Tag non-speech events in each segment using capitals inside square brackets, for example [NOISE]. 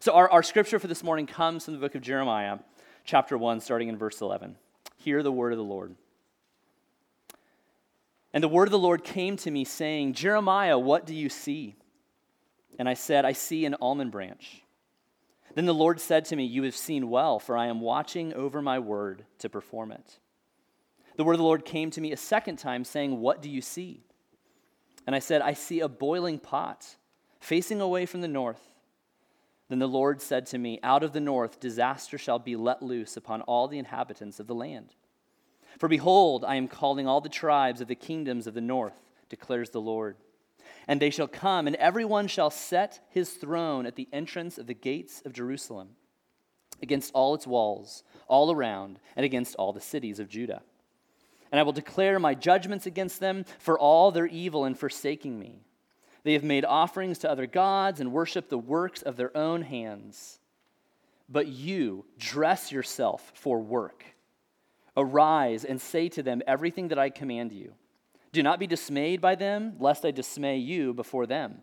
So, our, our scripture for this morning comes from the book of Jeremiah, chapter 1, starting in verse 11. Hear the word of the Lord. And the word of the Lord came to me, saying, Jeremiah, what do you see? And I said, I see an almond branch. Then the Lord said to me, You have seen well, for I am watching over my word to perform it. The word of the Lord came to me a second time, saying, What do you see? And I said, I see a boiling pot facing away from the north. Then the Lord said to me, Out of the north disaster shall be let loose upon all the inhabitants of the land. For behold, I am calling all the tribes of the kingdoms of the north, declares the Lord. And they shall come, and everyone shall set his throne at the entrance of the gates of Jerusalem, against all its walls, all around, and against all the cities of Judah and I will declare my judgments against them for all their evil in forsaking me. They have made offerings to other gods and worshiped the works of their own hands. But you dress yourself for work. Arise and say to them everything that I command you. Do not be dismayed by them, lest I dismay you before them.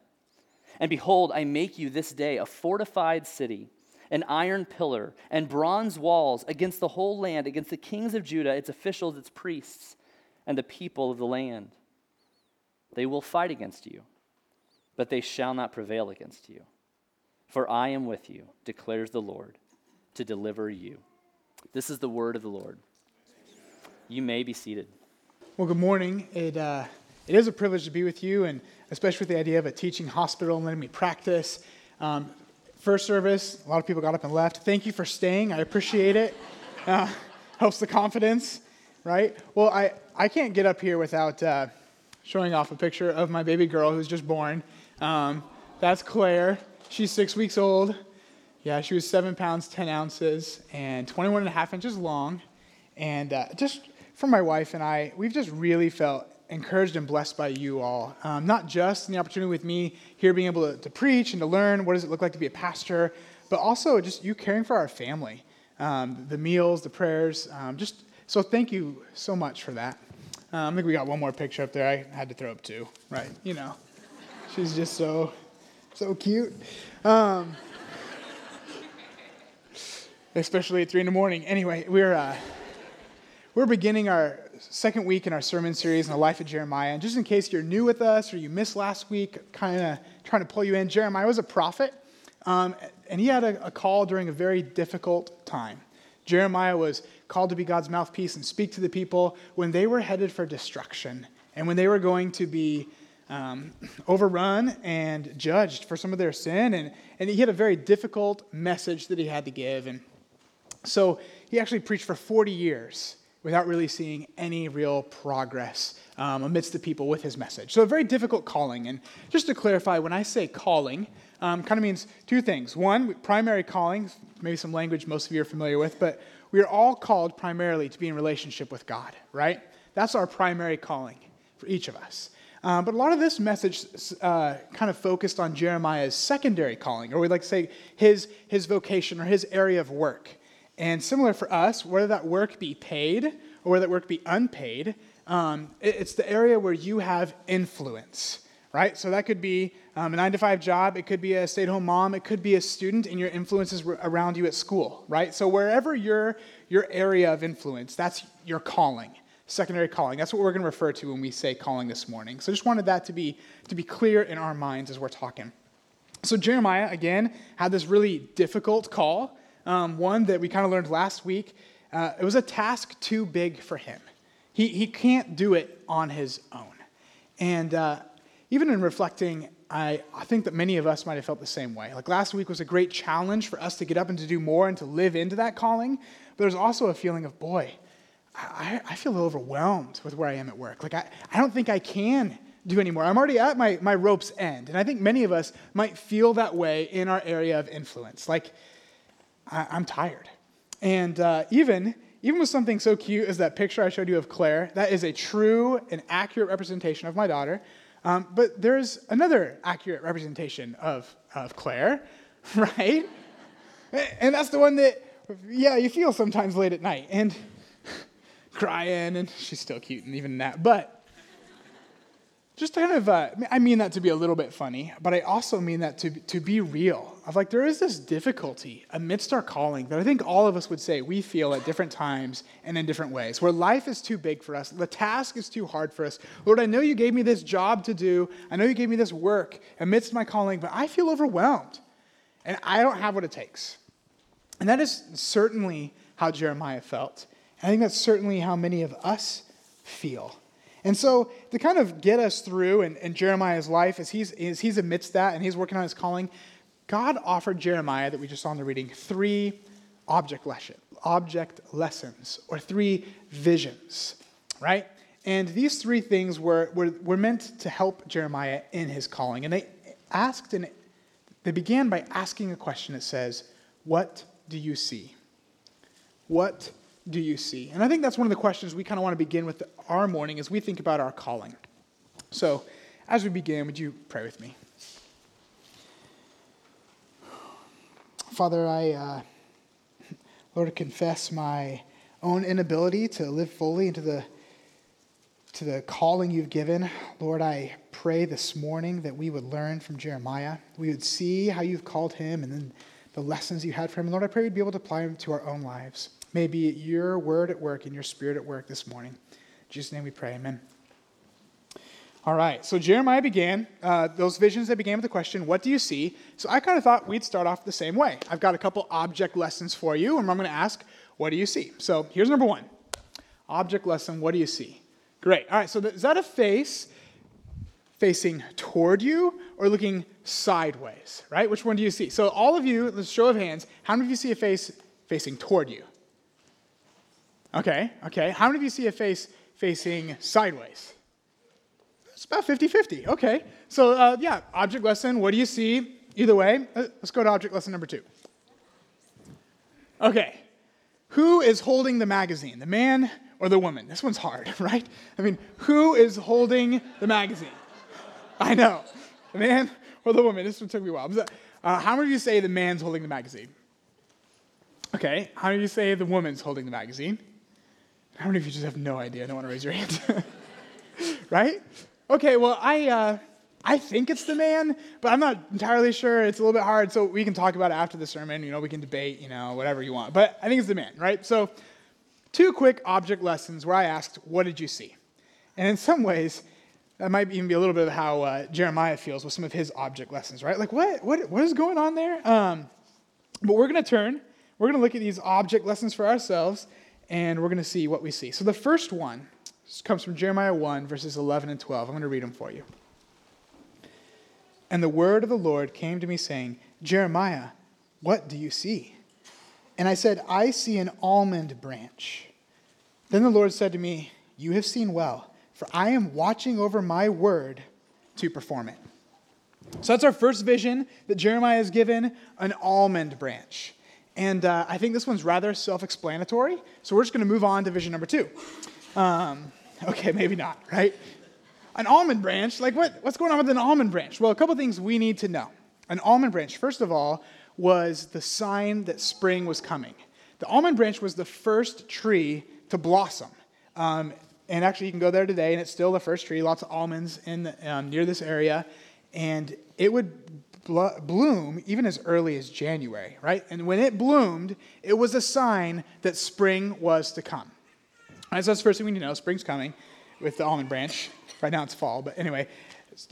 And behold, I make you this day a fortified city an iron pillar, and bronze walls against the whole land, against the kings of Judah, its officials, its priests, and the people of the land. They will fight against you, but they shall not prevail against you. For I am with you, declares the Lord, to deliver you. This is the word of the Lord. You may be seated. Well, good morning. It, uh, it is a privilege to be with you, and especially with the idea of a teaching hospital and letting me practice. Um, First service, a lot of people got up and left. Thank you for staying. I appreciate it. [LAUGHS] Uh, helps the confidence, right? Well, I, I can't get up here without uh, showing off a picture of my baby girl who's just born. Um, that's Claire. She's six weeks old. Yeah, she was seven pounds, 10 ounces, and 21 and a half inches long. And uh, just for my wife and I, we've just really felt encouraged and blessed by you all. Um, not just in the opportunity with me here being able to, to, preach and to learn what does it look like to be a pastor, but also just you caring for our family, um, the meals, the prayers. Um, just so thank you so much for that. Um, I think we got one more picture up there. I had to throw up two, right? You know, she's just so so cute. Um, especially at three in the morning. Anyway, we're. Uh, we're beginning our second week in our sermon series in the life of Jeremiah. And just in case you're new with us or you missed last week, kind of trying to pull you in, Jeremiah was a prophet, um, and he had a, a call during a very difficult time. Jeremiah was called to be God's mouthpiece and speak to the people when they were headed for destruction and when they were going to be um, overrun and judged for some of their sin. And, and he had a very difficult message that he had to give. And so he actually preached for 40 years without really seeing any real progress um, amidst the people with his message. So, a very difficult calling. And just to clarify, when I say calling, um, kind of means two things. One, primary calling, maybe some language most of you are familiar with, but we are all called primarily to be in relationship with God, right? That's our primary calling for each of us. Um, but a lot of this message uh, kind of focused on Jeremiah's secondary calling, or we like to say his, his vocation or his area of work. And similar for us, whether that work be paid or whether that work be unpaid, um, it, it's the area where you have influence, right? So that could be um, a nine to five job, it could be a stay at home mom, it could be a student, and your influence is around you at school, right? So wherever your, your area of influence, that's your calling, secondary calling. That's what we're going to refer to when we say calling this morning. So I just wanted that to be, to be clear in our minds as we're talking. So Jeremiah, again, had this really difficult call um, one that we kind of learned last week. Uh, it was a task too big for him. He, he can't do it on his own. And uh, even in reflecting, I, I think that many of us might have felt the same way. Like last week was a great challenge for us to get up and to do more and to live into that calling. But there's also a feeling of, boy, I, I feel overwhelmed with where I am at work. Like, I, I don't think I can do anymore. I'm already at my, my rope's end. And I think many of us might feel that way in our area of influence. Like, I, am tired. And uh, even, even with something so cute as that picture I showed you of Claire, that is a true and accurate representation of my daughter. Um, but there's another accurate representation of, of Claire, [LAUGHS] right? And that's the one that, yeah, you feel sometimes late at night and crying, and she's still cute, and even that. But just kind of, uh, I mean that to be a little bit funny, but I also mean that to, to be real. Of like, there is this difficulty amidst our calling that I think all of us would say we feel at different times and in different ways, where life is too big for us, the task is too hard for us. Lord, I know you gave me this job to do, I know you gave me this work amidst my calling, but I feel overwhelmed, and I don't have what it takes. And that is certainly how Jeremiah felt. I think that's certainly how many of us feel. And so, to kind of get us through in, in Jeremiah's life, as he's, as he's amidst that and he's working on his calling, God offered Jeremiah, that we just saw in the reading, three object, lesson, object lessons or three visions, right? And these three things were, were, were meant to help Jeremiah in his calling. And they asked, and they began by asking a question that says, What do you see? What do you see? And I think that's one of the questions we kind of want to begin with our morning as we think about our calling. So, as we begin, would you pray with me? Father, I, uh, Lord, confess my own inability to live fully into the to the calling you've given. Lord, I pray this morning that we would learn from Jeremiah. We would see how you've called him and then the lessons you had for him. Lord, I pray we'd be able to apply them to our own lives. May be your word at work and your spirit at work this morning. In Jesus' name we pray, amen. All right, so Jeremiah began uh, those visions that began with the question, What do you see? So I kind of thought we'd start off the same way. I've got a couple object lessons for you, and I'm going to ask, What do you see? So here's number one Object lesson, what do you see? Great. All right, so is that a face facing toward you or looking sideways, right? Which one do you see? So all of you, let's show of hands, how many of you see a face facing toward you? Okay, okay. How many of you see a face facing sideways? It's about 50 50. Okay. So, uh, yeah, object lesson. What do you see? Either way, uh, let's go to object lesson number two. Okay. Who is holding the magazine, the man or the woman? This one's hard, [LAUGHS] right? I mean, who is holding the magazine? I know. The man or the woman? This one took me a while. Uh, how many of you say the man's holding the magazine? Okay. How many of you say the woman's holding the magazine? [LAUGHS] How many of you just have no idea? I don't want to raise your hand. [LAUGHS] right? Okay, well, I, uh, I think it's the man, but I'm not entirely sure. It's a little bit hard, so we can talk about it after the sermon. You know, we can debate, you know, whatever you want. But I think it's the man, right? So, two quick object lessons where I asked, What did you see? And in some ways, that might even be a little bit of how uh, Jeremiah feels with some of his object lessons, right? Like, what, what, what is going on there? Um, but we're going to turn, we're going to look at these object lessons for ourselves and we're going to see what we see. So the first one comes from Jeremiah 1, verses 11 and 12. I'm going to read them for you. And the word of the Lord came to me, saying, Jeremiah, what do you see? And I said, I see an almond branch. Then the Lord said to me, You have seen well, for I am watching over my word to perform it. So that's our first vision that Jeremiah is given an almond branch. And uh, I think this one's rather self explanatory. So we're just going to move on to vision number two. Um, okay, maybe not, right? An almond branch, like what, what's going on with an almond branch? Well, a couple things we need to know. An almond branch, first of all, was the sign that spring was coming. The almond branch was the first tree to blossom. Um, and actually, you can go there today, and it's still the first tree, lots of almonds in the, um, near this area. And it would bloom even as early as January, right? And when it bloomed, it was a sign that spring was to come. So that's the first thing we need to know. Spring's coming with the almond branch. Right now it's fall, but anyway.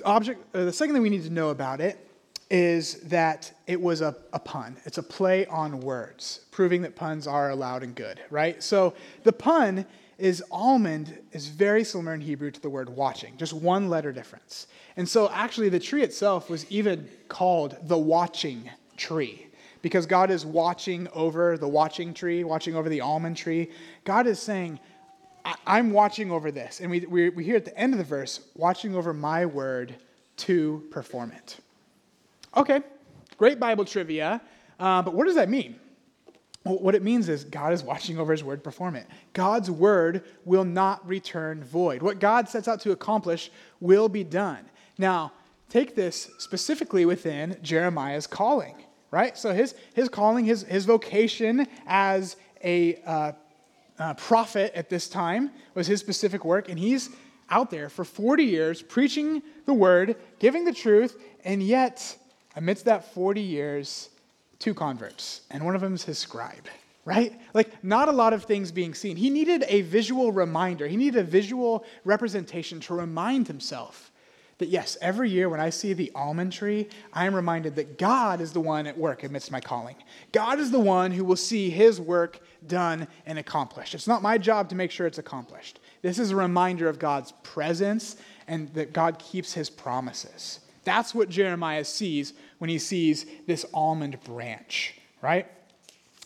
Object, uh, the second thing we need to know about it is that it was a, a pun. It's a play on words, proving that puns are allowed and good, right? So the pun is almond is very similar in Hebrew to the word watching, just one letter difference. And so actually the tree itself was even called the watching tree because God is watching over the watching tree, watching over the almond tree. God is saying, I'm watching over this. And we, we, we hear at the end of the verse, watching over my word to perform it. Okay, great Bible trivia. Uh, but what does that mean? What it means is God is watching over his word perform it. God's word will not return void. What God sets out to accomplish will be done. Now, take this specifically within Jeremiah's calling, right? So his, his calling, his, his vocation as a uh, uh, prophet at this time was his specific work, and he's out there for 40 years preaching the word, giving the truth, and yet, amidst that 40 years, two converts, and one of them is his scribe, right? Like, not a lot of things being seen. He needed a visual reminder, he needed a visual representation to remind himself that, yes, every year when I see the almond tree, I am reminded that God is the one at work amidst my calling. God is the one who will see his work done and accomplished. It's not my job to make sure it's accomplished. This is a reminder of God's presence and that God keeps his promises. That's what Jeremiah sees when he sees this almond branch, right?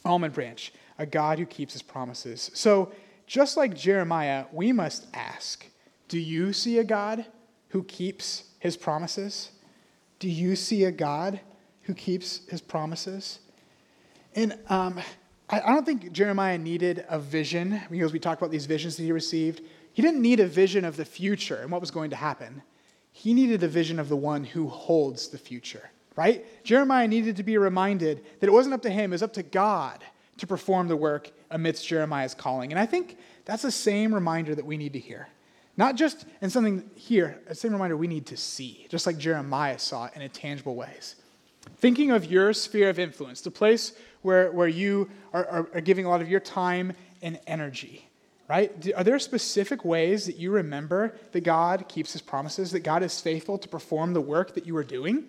Almond branch, a God who keeps his promises. So, just like Jeremiah, we must ask do you see a God who keeps his promises? Do you see a God who keeps his promises? And um, I, I don't think Jeremiah needed a vision because we talk about these visions that he received. He didn't need a vision of the future and what was going to happen. He needed a vision of the one who holds the future, right? Jeremiah needed to be reminded that it wasn't up to him, it was up to God to perform the work amidst Jeremiah's calling. And I think that's the same reminder that we need to hear. Not just in something here, a same reminder we need to see, just like Jeremiah saw it in intangible ways. Thinking of your sphere of influence, the place where, where you are, are, are giving a lot of your time and energy, right? Are there specific ways that you remember that God keeps his promises, that God is faithful to perform the work that you are doing?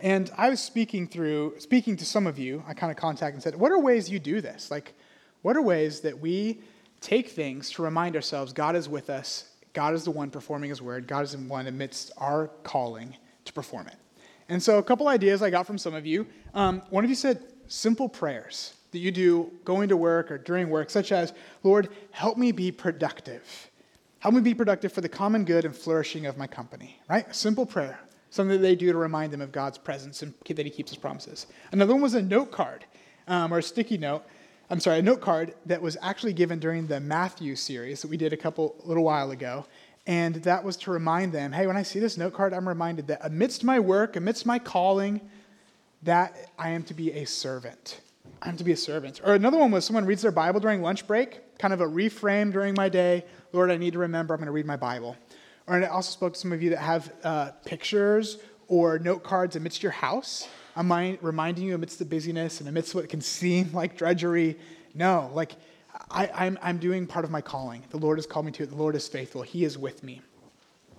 And I was speaking through, speaking to some of you, I kind of contacted and said, What are ways you do this? Like, what are ways that we take things to remind ourselves God is with us, God is the one performing his word, God is the one amidst our calling to perform it? And so, a couple ideas I got from some of you. Um, one of you said simple prayers that you do going to work or during work, such as, Lord, help me be productive. Help me be productive for the common good and flourishing of my company, right? A simple prayer, something that they do to remind them of God's presence and that He keeps His promises. Another one was a note card um, or a sticky note. I'm sorry, a note card that was actually given during the Matthew series that we did a couple, little while ago. And that was to remind them hey, when I see this note card, I'm reminded that amidst my work, amidst my calling, that I am to be a servant. I'm to be a servant. Or another one was someone reads their Bible during lunch break, kind of a reframe during my day. Lord, I need to remember I'm going to read my Bible. Or I also spoke to some of you that have uh, pictures or note cards amidst your house. Reminding you amidst the busyness and amidst what can seem [LAUGHS] like drudgery. No, like I, I'm, I'm doing part of my calling. The Lord has called me to it. The Lord is faithful. He is with me.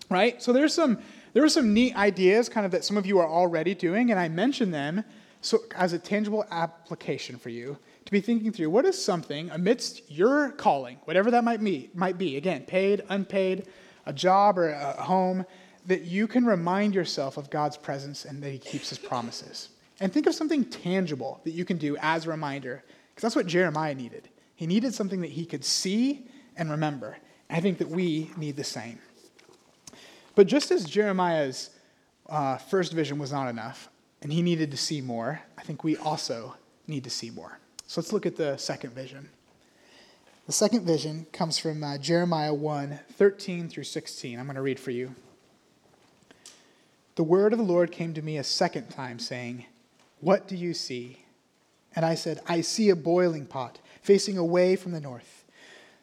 Right? So there's some there are some neat ideas kind of that some of you are already doing, and I mentioned them so as a tangible application for you to be thinking through what is something amidst your calling, whatever that might be, might be, again, paid, unpaid, a job or a home, that you can remind yourself of God's presence and that He keeps His promises. And think of something tangible that you can do as a reminder, because that's what Jeremiah needed. He needed something that he could see and remember. I think that we need the same. But just as Jeremiah's uh, first vision was not enough, and he needed to see more, I think we also need to see more. So let's look at the second vision. The second vision comes from uh, Jeremiah 1 13 through 16. I'm going to read for you. The word of the Lord came to me a second time, saying, What do you see? And I said, I see a boiling pot facing away from the north.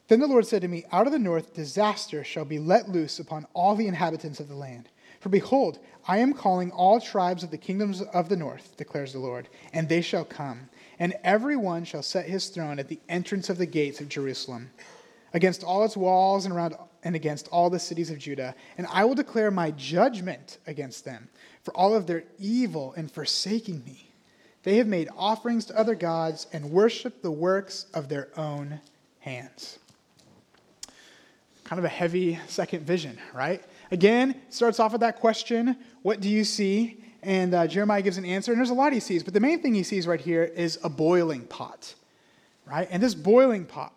Then the Lord said to me, Out of the north disaster shall be let loose upon all the inhabitants of the land. For behold, I am calling all tribes of the kingdoms of the north, declares the Lord, and they shall come, and every one shall set his throne at the entrance of the gates of Jerusalem, against all its walls and around and against all the cities of Judah, and I will declare my judgment against them for all of their evil in forsaking me. They have made offerings to other gods and worshiped the works of their own hands. Kind of a heavy second vision, right? Again, starts off with that question What do you see? And uh, Jeremiah gives an answer, and there's a lot he sees, but the main thing he sees right here is a boiling pot, right? And this boiling pot,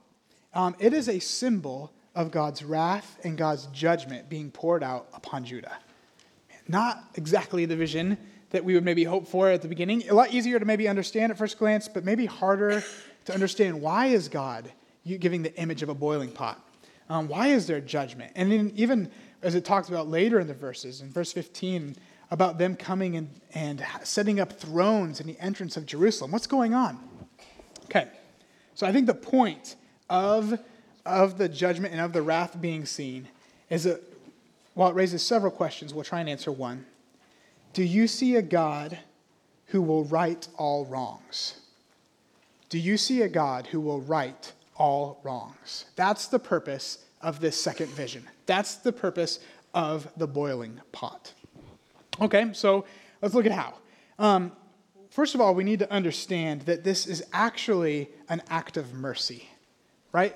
um, it is a symbol of God's wrath and God's judgment being poured out upon Judah. Not exactly the vision that we would maybe hope for at the beginning. A lot easier to maybe understand at first glance, but maybe harder to understand why is God giving the image of a boiling pot? Um, why is there judgment? And even as it talks about later in the verses, in verse 15, about them coming and, and setting up thrones in the entrance of Jerusalem. What's going on? Okay, so I think the point of, of the judgment and of the wrath being seen is that while it raises several questions, we'll try and answer one. Do you see a God who will right all wrongs? Do you see a God who will right all wrongs? That's the purpose of this second vision. That's the purpose of the boiling pot. Okay, so let's look at how. Um, first of all, we need to understand that this is actually an act of mercy, right?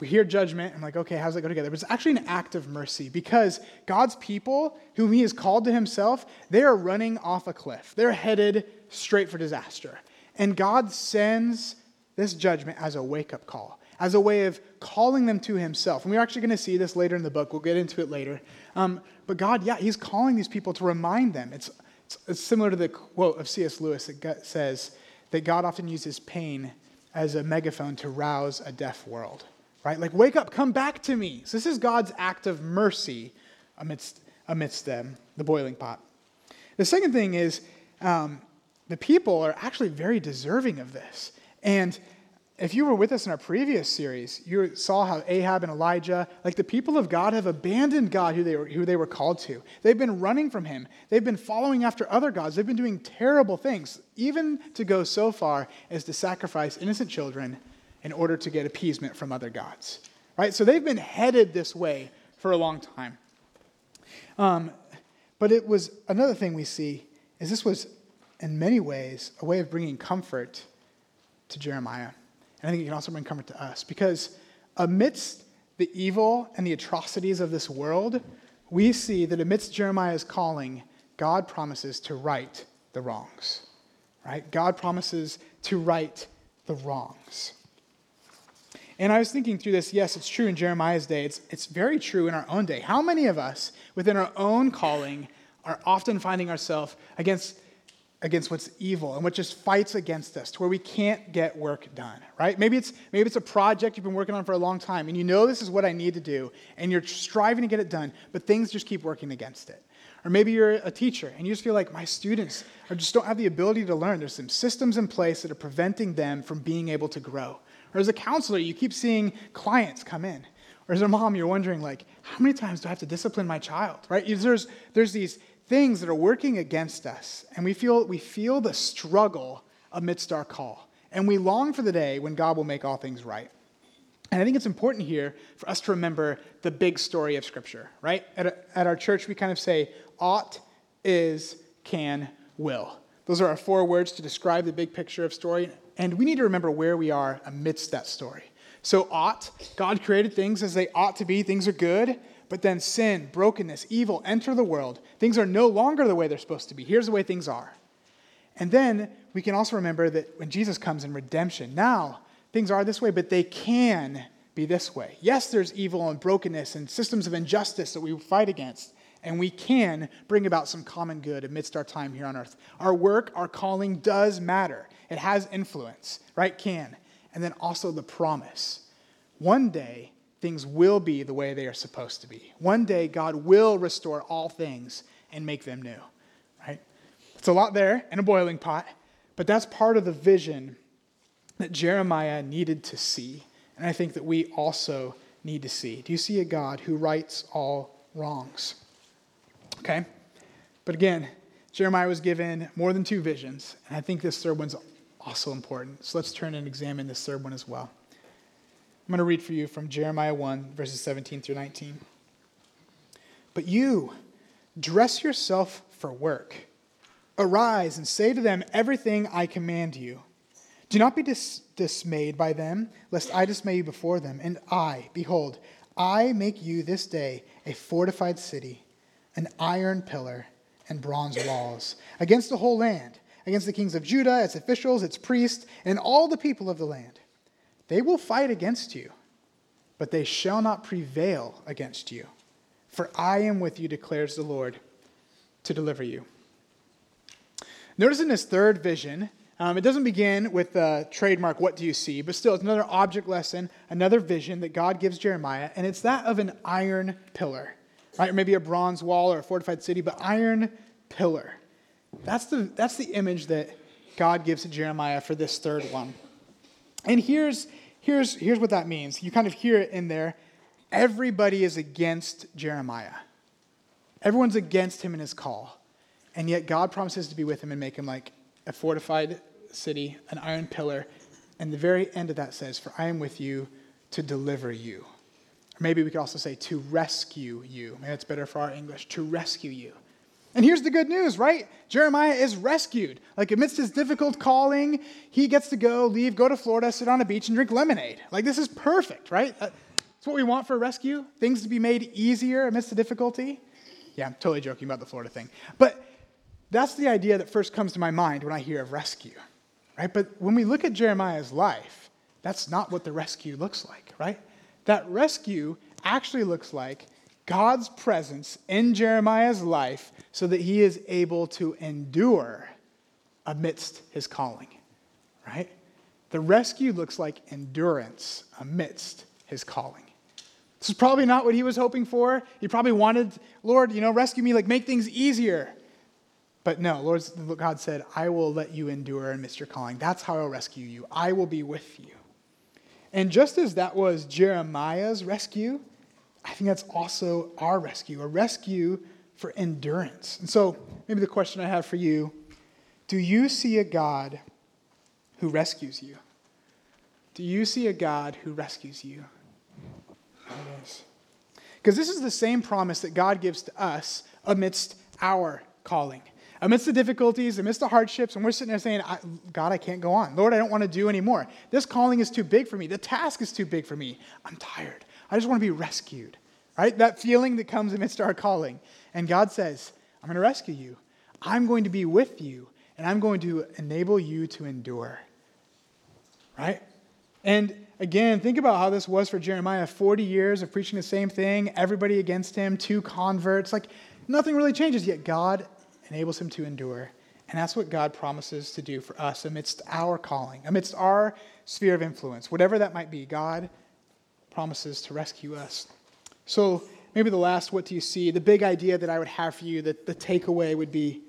We hear judgment, I'm like, okay, how does that go together? But it's actually an act of mercy because God's people, whom He has called to Himself, they are running off a cliff. They're headed straight for disaster. And God sends this judgment as a wake up call, as a way of calling them to Himself. And we're actually going to see this later in the book. We'll get into it later. Um, but God, yeah, He's calling these people to remind them. It's, it's, it's similar to the quote of C.S. Lewis that says that God often uses pain as a megaphone to rouse a deaf world right? Like, wake up, come back to me. So, this is God's act of mercy amidst, amidst them, the boiling pot. The second thing is um, the people are actually very deserving of this. And if you were with us in our previous series, you saw how Ahab and Elijah, like the people of God, have abandoned God who they, were, who they were called to. They've been running from him. They've been following after other gods. They've been doing terrible things, even to go so far as to sacrifice innocent children in order to get appeasement from other gods. Right? So they've been headed this way for a long time. Um, but it was another thing we see is this was, in many ways, a way of bringing comfort to Jeremiah. And I think it can also bring comfort to us because amidst the evil and the atrocities of this world, we see that amidst Jeremiah's calling, God promises to right the wrongs. Right? God promises to right the wrongs. And I was thinking through this, yes, it's true in Jeremiah's day. It's, it's very true in our own day. How many of us, within our own calling, are often finding ourselves against, against what's evil and what just fights against us to where we can't get work done, right? Maybe it's, maybe it's a project you've been working on for a long time and you know this is what I need to do and you're striving to get it done, but things just keep working against it. Or maybe you're a teacher and you just feel like my students are just don't have the ability to learn. There's some systems in place that are preventing them from being able to grow. Or as a counselor, you keep seeing clients come in. Or as a mom, you're wondering, like, how many times do I have to discipline my child? Right? There's, there's these things that are working against us, and we feel, we feel the struggle amidst our call. And we long for the day when God will make all things right. And I think it's important here for us to remember the big story of Scripture, right? At, a, at our church, we kind of say, ought, is, can, will. Those are our four words to describe the big picture of story. And we need to remember where we are amidst that story. So, ought, God created things as they ought to be, things are good, but then sin, brokenness, evil enter the world. Things are no longer the way they're supposed to be. Here's the way things are. And then we can also remember that when Jesus comes in redemption, now things are this way, but they can be this way. Yes, there's evil and brokenness and systems of injustice that we fight against, and we can bring about some common good amidst our time here on earth. Our work, our calling does matter. It has influence, right? Can. And then also the promise. One day, things will be the way they are supposed to be. One day, God will restore all things and make them new, right? It's a lot there in a boiling pot, but that's part of the vision that Jeremiah needed to see. And I think that we also need to see. Do you see a God who rights all wrongs? Okay? But again, Jeremiah was given more than two visions, and I think this third one's also important. So let's turn and examine this third one as well. I'm going to read for you from Jeremiah 1, verses 17 through 19. But you, dress yourself for work. Arise and say to them everything I command you. Do not be dis- dismayed by them, lest I dismay you before them. And I, behold, I make you this day a fortified city, an iron pillar and bronze walls, against the whole land against the kings of Judah, its officials, its priests, and all the people of the land. They will fight against you, but they shall not prevail against you. For I am with you, declares the Lord, to deliver you. Notice in this third vision, um, it doesn't begin with the trademark, what do you see? But still, it's another object lesson, another vision that God gives Jeremiah, and it's that of an iron pillar, right? Or maybe a bronze wall or a fortified city, but iron pillar. That's the, that's the image that God gives to Jeremiah for this third one. And here's, here's, here's what that means. You kind of hear it in there. everybody is against Jeremiah. Everyone's against him and his call. And yet God promises to be with him and make him like a fortified city, an iron pillar. And the very end of that says, For I am with you to deliver you. Or maybe we could also say, to rescue you. Maybe that's better for our English, to rescue you. And here's the good news, right? Jeremiah is rescued. Like, amidst his difficult calling, he gets to go, leave, go to Florida, sit on a beach, and drink lemonade. Like, this is perfect, right? Uh, that's what we want for rescue. Things to be made easier amidst the difficulty. Yeah, I'm totally joking about the Florida thing. But that's the idea that first comes to my mind when I hear of rescue, right? But when we look at Jeremiah's life, that's not what the rescue looks like, right? That rescue actually looks like God's presence in Jeremiah's life so that he is able to endure amidst his calling, right? The rescue looks like endurance amidst his calling. This is probably not what he was hoping for. He probably wanted, Lord, you know, rescue me, like make things easier. But no, Lord God said, I will let you endure amidst your calling. That's how I'll rescue you. I will be with you. And just as that was Jeremiah's rescue, I think that's also our rescue, a rescue for endurance. And so, maybe the question I have for you do you see a God who rescues you? Do you see a God who rescues you? Because this is the same promise that God gives to us amidst our calling. Amidst the difficulties, amidst the hardships, and we're sitting there saying, God, I can't go on. Lord, I don't want to do anymore. This calling is too big for me. The task is too big for me. I'm tired. I just want to be rescued. Right? That feeling that comes amidst our calling. And God says, I'm going to rescue you. I'm going to be with you, and I'm going to enable you to endure. Right? And again, think about how this was for Jeremiah 40 years of preaching the same thing, everybody against him, two converts. Like, nothing really changes, yet God enables him to endure. And that's what God promises to do for us amidst our calling, amidst our sphere of influence. Whatever that might be, God promises to rescue us. So, maybe the last, what do you see? The big idea that I would have for you, that the takeaway would be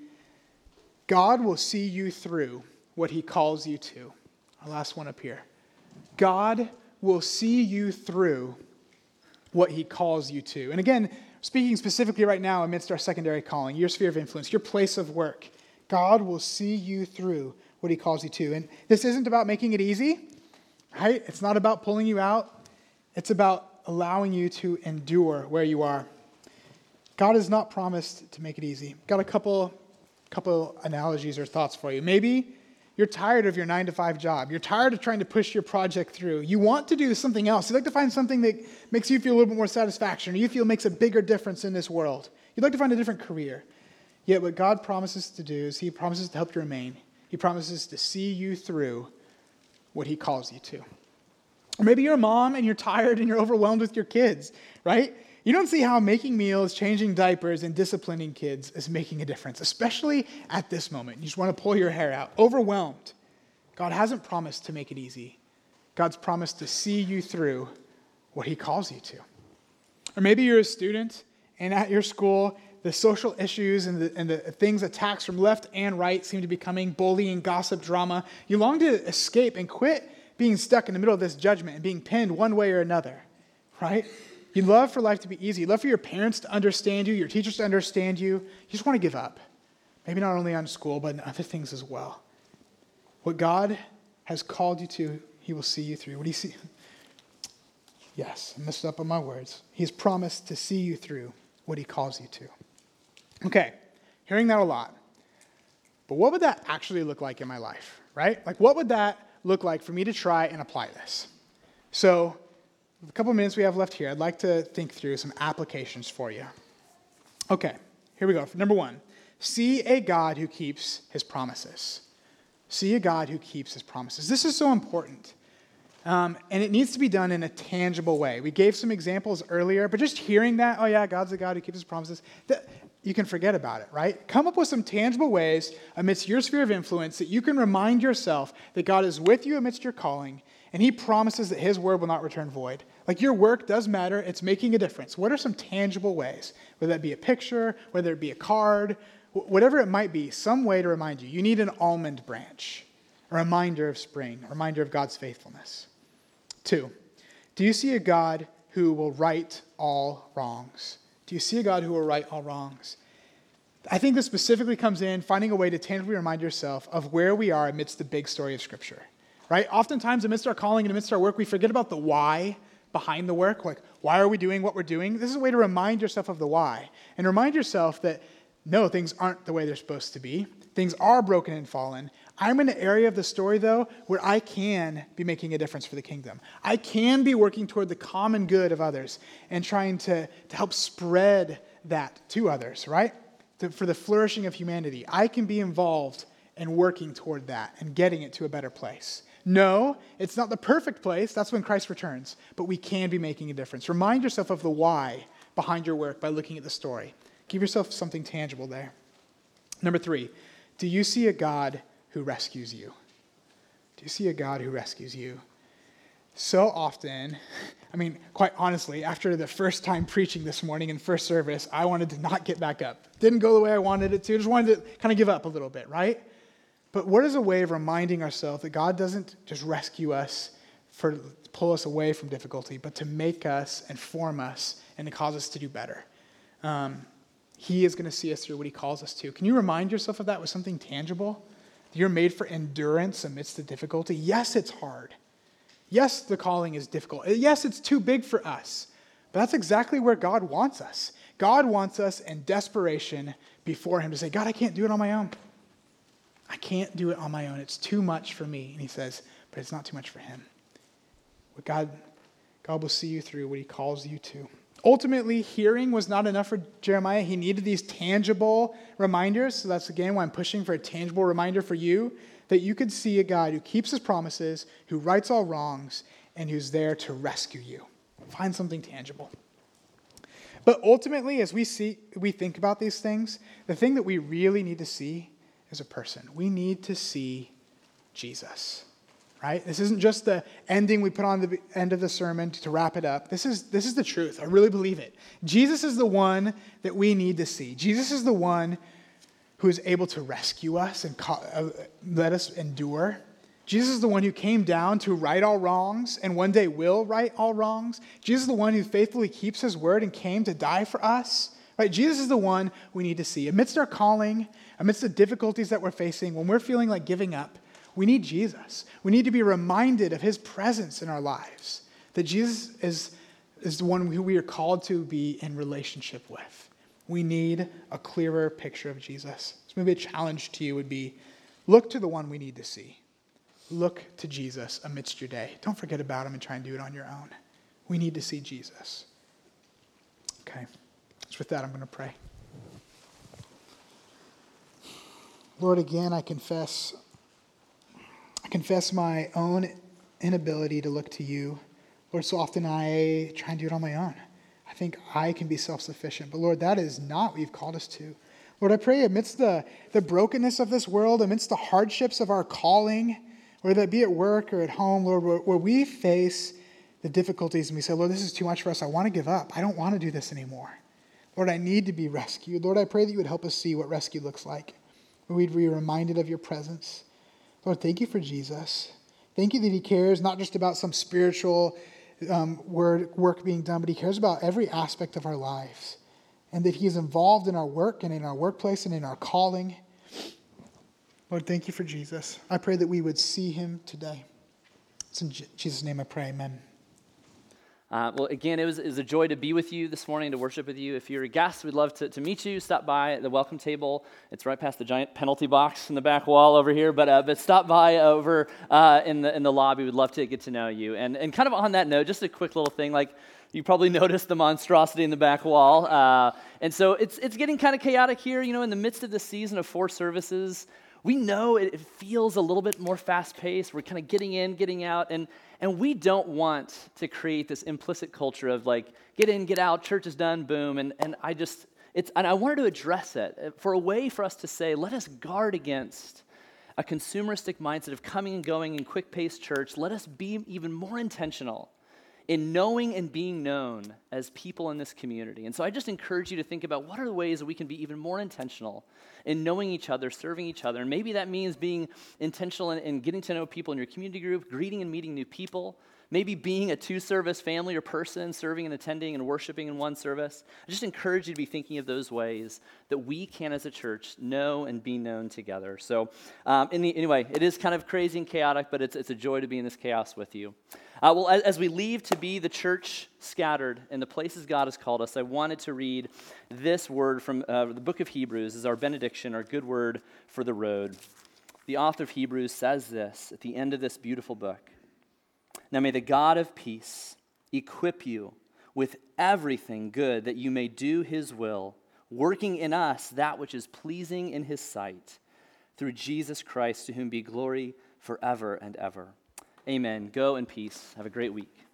God will see you through what he calls you to. Our last one up here. God will see you through what he calls you to. And again, speaking specifically right now amidst our secondary calling, your sphere of influence, your place of work, God will see you through what he calls you to. And this isn't about making it easy, right? It's not about pulling you out, it's about allowing you to endure where you are. God has not promised to make it easy. Got a couple, couple analogies or thoughts for you. Maybe you're tired of your nine to five job. You're tired of trying to push your project through. You want to do something else. You'd like to find something that makes you feel a little bit more satisfaction, or you feel makes a bigger difference in this world. You'd like to find a different career. Yet, what God promises to do is He promises to help you remain. He promises to see you through what He calls you to. Or maybe you're a mom and you're tired and you're overwhelmed with your kids, right? You don't see how making meals, changing diapers, and disciplining kids is making a difference, especially at this moment. You just want to pull your hair out, overwhelmed. God hasn't promised to make it easy. God's promised to see you through what He calls you to. Or maybe you're a student and at your school, the social issues and the, and the things, attacks from left and right seem to be coming bullying, gossip, drama. You long to escape and quit being stuck in the middle of this judgment and being pinned one way or another, right? You'd love for life to be easy. You'd love for your parents to understand you, your teachers to understand you. You just want to give up. Maybe not only on school, but in other things as well. What God has called you to, He will see you through. What do you see? [LAUGHS] Yes, I messed up on my words. He's promised to see you through what He calls you to. Okay, hearing that a lot. But what would that actually look like in my life, right? Like, what would that look like for me to try and apply this? So, a couple minutes we have left here, I'd like to think through some applications for you. Okay, here we go. Number one, see a God who keeps his promises. See a God who keeps his promises. This is so important. Um, and it needs to be done in a tangible way. We gave some examples earlier, but just hearing that, oh yeah, God's a God who keeps his promises, that, you can forget about it, right? Come up with some tangible ways amidst your sphere of influence that you can remind yourself that God is with you amidst your calling and he promises that his word will not return void. Like your work does matter, it's making a difference. What are some tangible ways? Whether that be a picture, whether it be a card, whatever it might be, some way to remind you. You need an almond branch, a reminder of spring, a reminder of God's faithfulness. Two, do you see a God who will right all wrongs? Do you see a God who will right all wrongs? I think this specifically comes in finding a way to tangibly remind yourself of where we are amidst the big story of Scripture. Right? Oftentimes, amidst our calling and amidst our work, we forget about the why behind the work. Like, why are we doing what we're doing? This is a way to remind yourself of the why and remind yourself that no, things aren't the way they're supposed to be. Things are broken and fallen. I'm in an area of the story, though, where I can be making a difference for the kingdom. I can be working toward the common good of others and trying to, to help spread that to others, right? To, for the flourishing of humanity. I can be involved in working toward that and getting it to a better place. No, it's not the perfect place. That's when Christ returns. But we can be making a difference. Remind yourself of the why behind your work by looking at the story. Give yourself something tangible there. Number three, do you see a God who rescues you? Do you see a God who rescues you? So often, [LAUGHS] I mean, quite honestly, after the first time preaching this morning in first service, I wanted to not get back up. Didn't go the way I wanted it to. Just wanted to kind of give up a little bit, right? But what is a way of reminding ourselves that God doesn't just rescue us for pull us away from difficulty, but to make us and form us and to cause us to do better? Um, he is going to see us through what He calls us to. Can you remind yourself of that with something tangible? You're made for endurance amidst the difficulty. Yes, it's hard. Yes, the calling is difficult. Yes, it's too big for us. But that's exactly where God wants us. God wants us in desperation before Him to say, God, I can't do it on my own. I can't do it on my own. It's too much for me. And He says, but it's not too much for Him. But God, God will see you through what He calls you to. Ultimately, hearing was not enough for Jeremiah. He needed these tangible reminders. So that's again why I'm pushing for a tangible reminder for you that you could see a God who keeps his promises, who rights all wrongs, and who's there to rescue you. Find something tangible. But ultimately, as we see we think about these things, the thing that we really need to see is a person. We need to see Jesus right? This isn't just the ending we put on the end of the sermon to wrap it up. This is, this is the truth. I really believe it. Jesus is the one that we need to see. Jesus is the one who is able to rescue us and uh, let us endure. Jesus is the one who came down to right all wrongs and one day will right all wrongs. Jesus is the one who faithfully keeps his word and came to die for us. Right? Jesus is the one we need to see. Amidst our calling, amidst the difficulties that we're facing, when we're feeling like giving up, we need Jesus. We need to be reminded of his presence in our lives, that Jesus is, is the one who we are called to be in relationship with. We need a clearer picture of Jesus. So maybe a challenge to you would be look to the one we need to see. Look to Jesus amidst your day. Don't forget about him and try and do it on your own. We need to see Jesus. Okay. So with that, I'm going to pray. Lord, again, I confess confess my own inability to look to you. Lord, so often I try and do it on my own. I think I can be self sufficient. But Lord, that is not what you've called us to. Lord, I pray amidst the, the brokenness of this world, amidst the hardships of our calling, whether that be at work or at home, Lord, where, where we face the difficulties and we say, Lord, this is too much for us. I want to give up. I don't want to do this anymore. Lord, I need to be rescued. Lord, I pray that you would help us see what rescue looks like. We'd be reminded of your presence. Lord, thank you for Jesus. Thank you that he cares not just about some spiritual um, word, work being done, but he cares about every aspect of our lives. And that he is involved in our work and in our workplace and in our calling. Lord, thank you for Jesus. I pray that we would see him today. It's in Jesus' name I pray. Amen. Uh, well, again, it was, it was, a joy to be with you this morning, to worship with you. If you're a guest, we'd love to, to meet you. Stop by the welcome table. It's right past the giant penalty box in the back wall over here. But, uh, but stop by over uh, in, the, in the lobby. We'd love to get to know you. And, and kind of on that note, just a quick little thing like, you probably [LAUGHS] noticed the monstrosity in the back wall. Uh, and so it's, it's getting kind of chaotic here, you know, in the midst of the season of four services we know it, feels a little bit more fast paced. We're kind of getting in, getting out, and, and we don't want to create this implicit culture of like, get in, get out, church is done, boom. And, and I just, it's, and I wanted to address it uh, for a way for us to say, let us guard against a consumeristic mindset of coming and going in quick paced church. Let us be even more intentional in knowing and being known as people in this community. And so I just encourage you to think about what are the ways that we can be even more intentional in knowing each other, serving each other. And maybe that means being intentional in, in getting to know people in your community group, greeting and meeting new people. Maybe being a two service family or person, serving and attending and worshiping in one service. I just encourage you to be thinking of those ways that we can, as a church, know and be known together. So, um, the, anyway, it is kind of crazy and chaotic, but it's, it's a joy to be in this chaos with you. Uh, well, as, as, we leave to be the church scattered in the places God has called us, I wanted to read this word from uh, the book of Hebrews as our benediction, our good word for the road. The author of Hebrews says this at the end of this beautiful book. Now may the God of peace equip you with everything good that you may do his will, working in us that which is pleasing in his sight, through Jesus Christ, to whom be glory forever and ever. Amen. Go in peace. Have a great week.